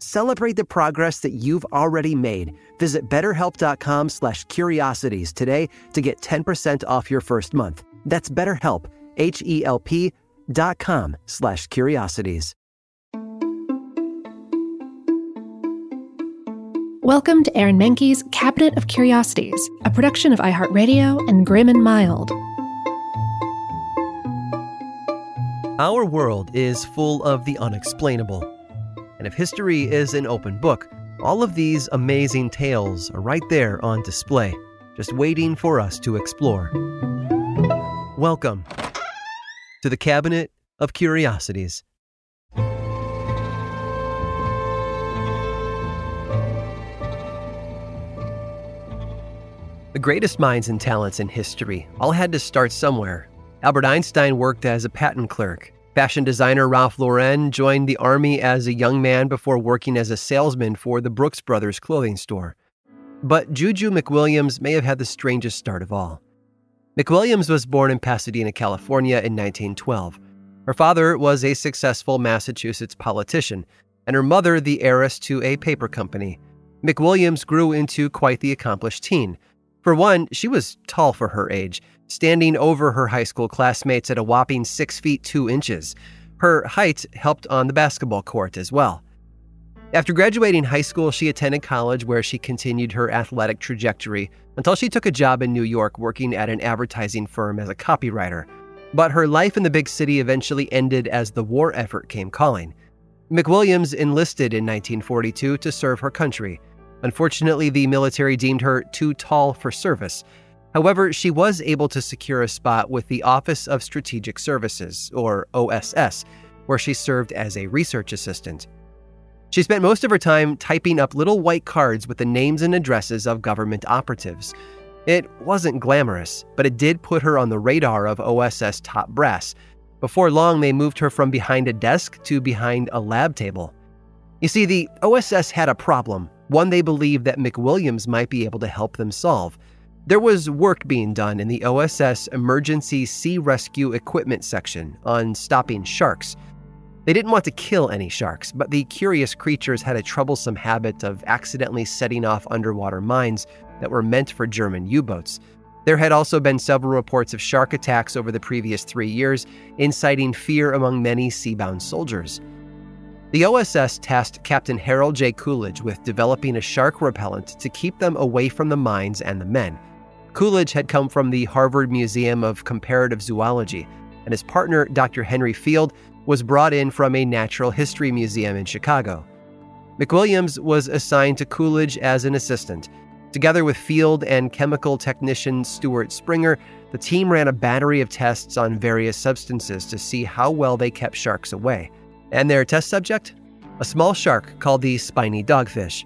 Celebrate the progress that you've already made. Visit betterhelp.com slash curiosities today to get 10% off your first month. That's betterhelp, H-E-L-P dot com slash curiosities. Welcome to Aaron Mahnke's Cabinet of Curiosities, a production of iHeartRadio and Grim and Mild. Our world is full of the unexplainable. And if history is an open book, all of these amazing tales are right there on display, just waiting for us to explore. Welcome to the Cabinet of Curiosities. The greatest minds and talents in history all had to start somewhere. Albert Einstein worked as a patent clerk. Fashion designer Ralph Lauren joined the army as a young man before working as a salesman for the Brooks Brothers clothing store. But Juju McWilliams may have had the strangest start of all. McWilliams was born in Pasadena, California in 1912. Her father was a successful Massachusetts politician, and her mother the heiress to a paper company. McWilliams grew into quite the accomplished teen. For one, she was tall for her age, standing over her high school classmates at a whopping 6 feet 2 inches. Her height helped on the basketball court as well. After graduating high school, she attended college where she continued her athletic trajectory until she took a job in New York working at an advertising firm as a copywriter. But her life in the big city eventually ended as the war effort came calling. McWilliams enlisted in 1942 to serve her country. Unfortunately, the military deemed her too tall for service. However, she was able to secure a spot with the Office of Strategic Services, or OSS, where she served as a research assistant. She spent most of her time typing up little white cards with the names and addresses of government operatives. It wasn't glamorous, but it did put her on the radar of OSS top brass. Before long, they moved her from behind a desk to behind a lab table. You see, the OSS had a problem, one they believed that McWilliams might be able to help them solve. There was work being done in the OSS Emergency Sea Rescue Equipment section on stopping sharks. They didn't want to kill any sharks, but the curious creatures had a troublesome habit of accidentally setting off underwater mines that were meant for German U boats. There had also been several reports of shark attacks over the previous three years, inciting fear among many seabound soldiers. The OSS tasked Captain Harold J. Coolidge with developing a shark repellent to keep them away from the mines and the men. Coolidge had come from the Harvard Museum of Comparative Zoology, and his partner, Dr. Henry Field, was brought in from a natural history museum in Chicago. McWilliams was assigned to Coolidge as an assistant. Together with Field and chemical technician Stewart Springer, the team ran a battery of tests on various substances to see how well they kept sharks away. And their test subject? A small shark called the spiny dogfish.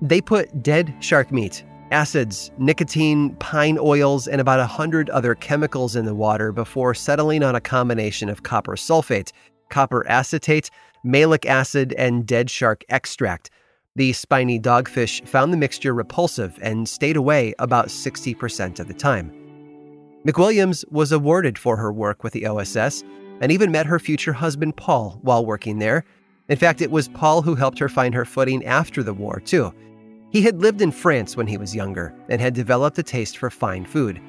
They put dead shark meat, acids, nicotine, pine oils, and about a hundred other chemicals in the water before settling on a combination of copper sulfate, copper acetate, malic acid, and dead shark extract. The spiny dogfish found the mixture repulsive and stayed away about 60% of the time. McWilliams was awarded for her work with the OSS and even met her future husband Paul while working there. In fact, it was Paul who helped her find her footing after the war, too. He had lived in France when he was younger and had developed a taste for fine food.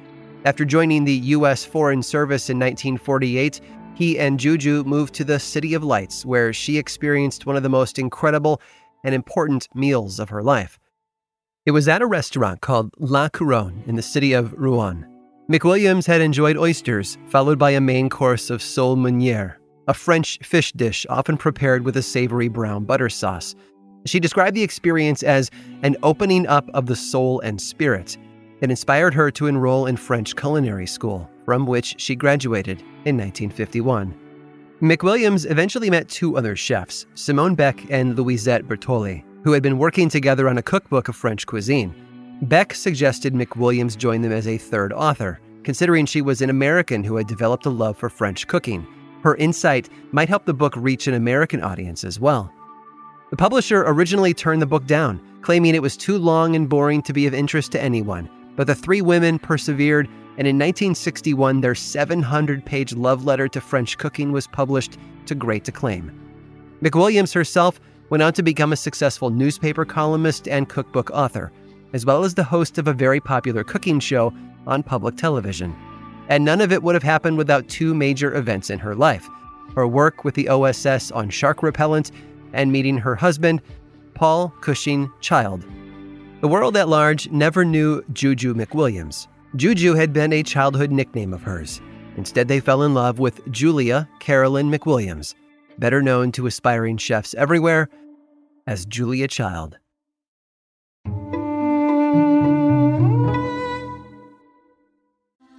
After joining the U.S. Foreign Service in 1948, he and Juju moved to the City of Lights, where she experienced one of the most incredible and important meals of her life. It was at a restaurant called La Couronne in the city of Rouen. McWilliams had enjoyed oysters, followed by a main course of sole meunière, a French fish dish often prepared with a savory brown butter sauce. She described the experience as an opening up of the soul and spirit. It inspired her to enroll in French culinary school, from which she graduated in 1951. McWilliams eventually met two other chefs, Simone Beck and Louisette Bertholle, who had been working together on a cookbook of French cuisine. Beck suggested McWilliams join them as a third author, considering she was an American who had developed a love for French cooking. Her insight might help the book reach an American audience as well. The publisher originally turned the book down, claiming it was too long and boring to be of interest to anyone, but the three women persevered, and in 1961, their 700 page love letter to French cooking was published to great acclaim. McWilliams herself went on to become a successful newspaper columnist and cookbook author, as well as the host of a very popular cooking show on public television. And none of it would have happened without two major events in her life her work with the OSS on shark repellent and meeting her husband, Paul Cushing Child. The world at large never knew Juju McWilliams. Juju had been a childhood nickname of hers. Instead, they fell in love with Julia Carolyn McWilliams, better known to aspiring chefs everywhere as Julia Child.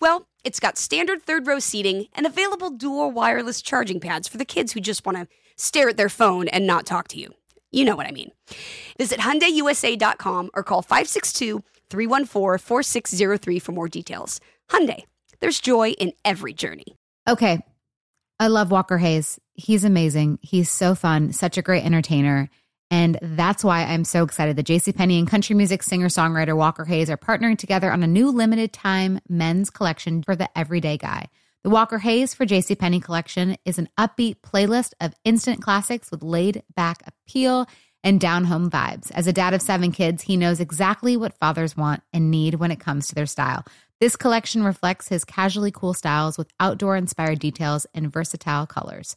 Well, it's got standard third row seating and available dual wireless charging pads for the kids who just want to stare at their phone and not talk to you. You know what I mean. Visit HyundaiUSA.com or call 562-314-4603 for more details. Hyundai, there's joy in every journey. Okay. I love Walker Hayes. He's amazing. He's so fun, such a great entertainer. And that's why I'm so excited that JCPenney and country music singer songwriter Walker Hayes are partnering together on a new limited time men's collection for the everyday guy. The Walker Hayes for JCPenney collection is an upbeat playlist of instant classics with laid back appeal and down home vibes. As a dad of seven kids, he knows exactly what fathers want and need when it comes to their style. This collection reflects his casually cool styles with outdoor inspired details and versatile colors.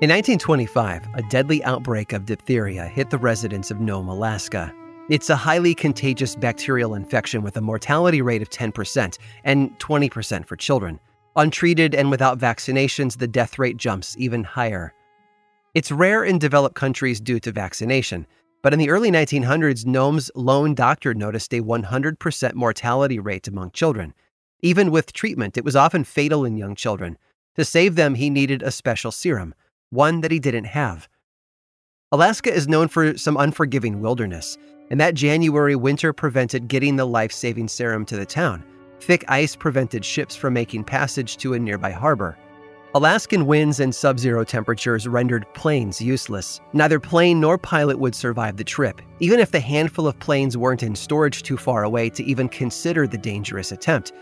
In 1925, a deadly outbreak of diphtheria hit the residents of Nome, Alaska. It's a highly contagious bacterial infection with a mortality rate of 10% and 20% for children. Untreated and without vaccinations, the death rate jumps even higher. It's rare in developed countries due to vaccination, but in the early 1900s, Nome's lone doctor noticed a 100% mortality rate among children. Even with treatment, it was often fatal in young children. To save them, he needed a special serum one that he didn't have. Alaska is known for some unforgiving wilderness, and that January winter prevented getting the life saving serum to the town. Thick ice prevented ships from making passage to a nearby harbor. Alaskan winds and sub zero temperatures rendered planes useless. Neither plane nor pilot would survive the trip, even if the handful of planes weren't in storage too far away to even consider the dangerous attempt.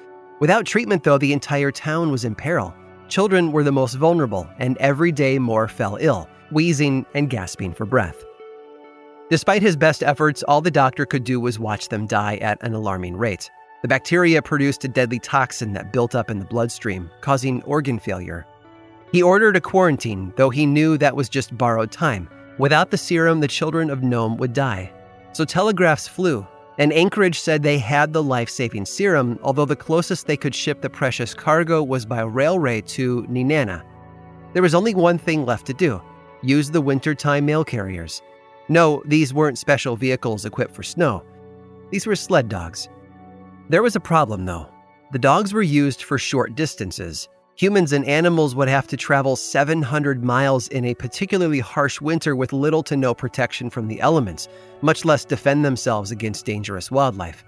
Without treatment, though, the entire town was in peril. Children were the most vulnerable, and every day more fell ill, wheezing and gasping for breath. Despite his best efforts, all the doctor could do was watch them die at an alarming rate. The bacteria produced a deadly toxin that built up in the bloodstream, causing organ failure. He ordered a quarantine, though he knew that was just borrowed time. Without the serum, the children of Nome would die. So telegraphs flew, and Anchorage said they had the life saving serum, although the closest they could ship the precious cargo was by railway to Nenana. There was only one thing left to do use the wintertime mail carriers. No, these weren't special vehicles equipped for snow. These were sled dogs. There was a problem, though. The dogs were used for short distances, Humans and animals would have to travel 700 miles in a particularly harsh winter with little to no protection from the elements, much less defend themselves against dangerous wildlife.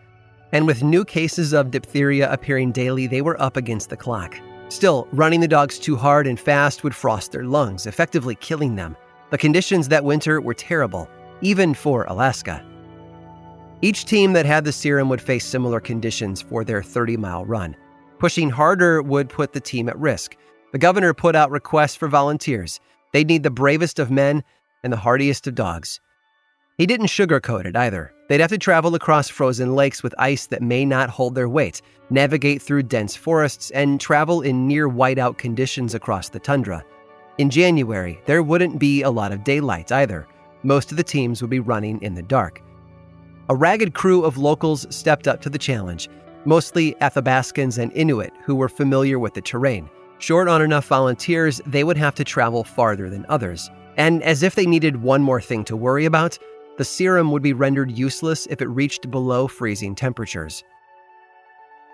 And with new cases of diphtheria appearing daily, they were up against the clock. Still, running the dogs too hard and fast would frost their lungs, effectively killing them. The conditions that winter were terrible, even for Alaska. Each team that had the serum would face similar conditions for their 30 mile run. Pushing harder would put the team at risk. The governor put out requests for volunteers. They'd need the bravest of men and the hardiest of dogs. He didn't sugarcoat it either. They'd have to travel across frozen lakes with ice that may not hold their weight, navigate through dense forests, and travel in near whiteout conditions across the tundra. In January, there wouldn't be a lot of daylight either. Most of the teams would be running in the dark. A ragged crew of locals stepped up to the challenge mostly Athabascans and Inuit who were familiar with the terrain. Short on enough volunteers, they would have to travel farther than others. And as if they needed one more thing to worry about, the serum would be rendered useless if it reached below freezing temperatures.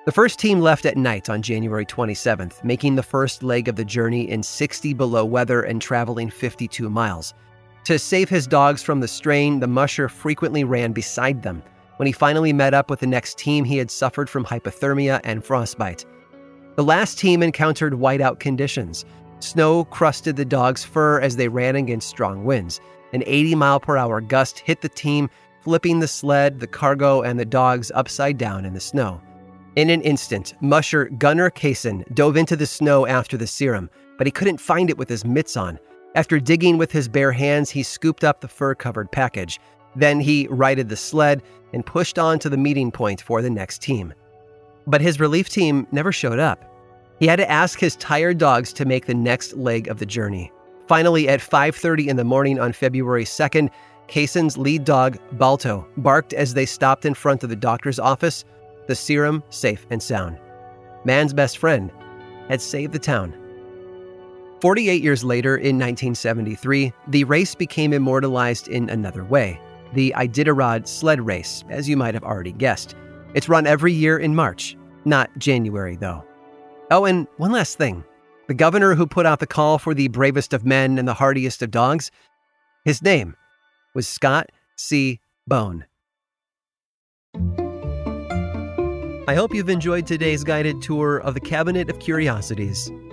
The first team left at night on January 27th, making the first leg of the journey in 60 below weather and traveling 52 miles. To save his dogs from the strain, the musher frequently ran beside them, when he finally met up with the next team, he had suffered from hypothermia and frostbite. The last team encountered whiteout conditions. Snow crusted the dog's fur as they ran against strong winds. An 80 mile per hour gust hit the team, flipping the sled, the cargo, and the dogs upside down in the snow. In an instant, musher Gunnar Kaasen dove into the snow after the serum, but he couldn't find it with his mitts on. After digging with his bare hands, he scooped up the fur covered package. Then he righted the sled and pushed on to the meeting point for the next team. But his relief team never showed up. He had to ask his tired dogs to make the next leg of the journey. Finally, at 5:30 in the morning on February 2nd, Kaasen's lead dog, Balto, barked as they stopped in front of the doctor's office, the serum safe and sound. Man's best friend had saved the town. 48 years later, in 1973, the race became immortalized in another way the Iditarod sled race, as you might have already guessed. It's run every year in March, not January, though. Oh, and one last thing the governor who put out the call for the bravest of men and the hardiest of dogs, his name was Scott C. Bone. I hope you've enjoyed today's guided tour of the Cabinet of Curiosities.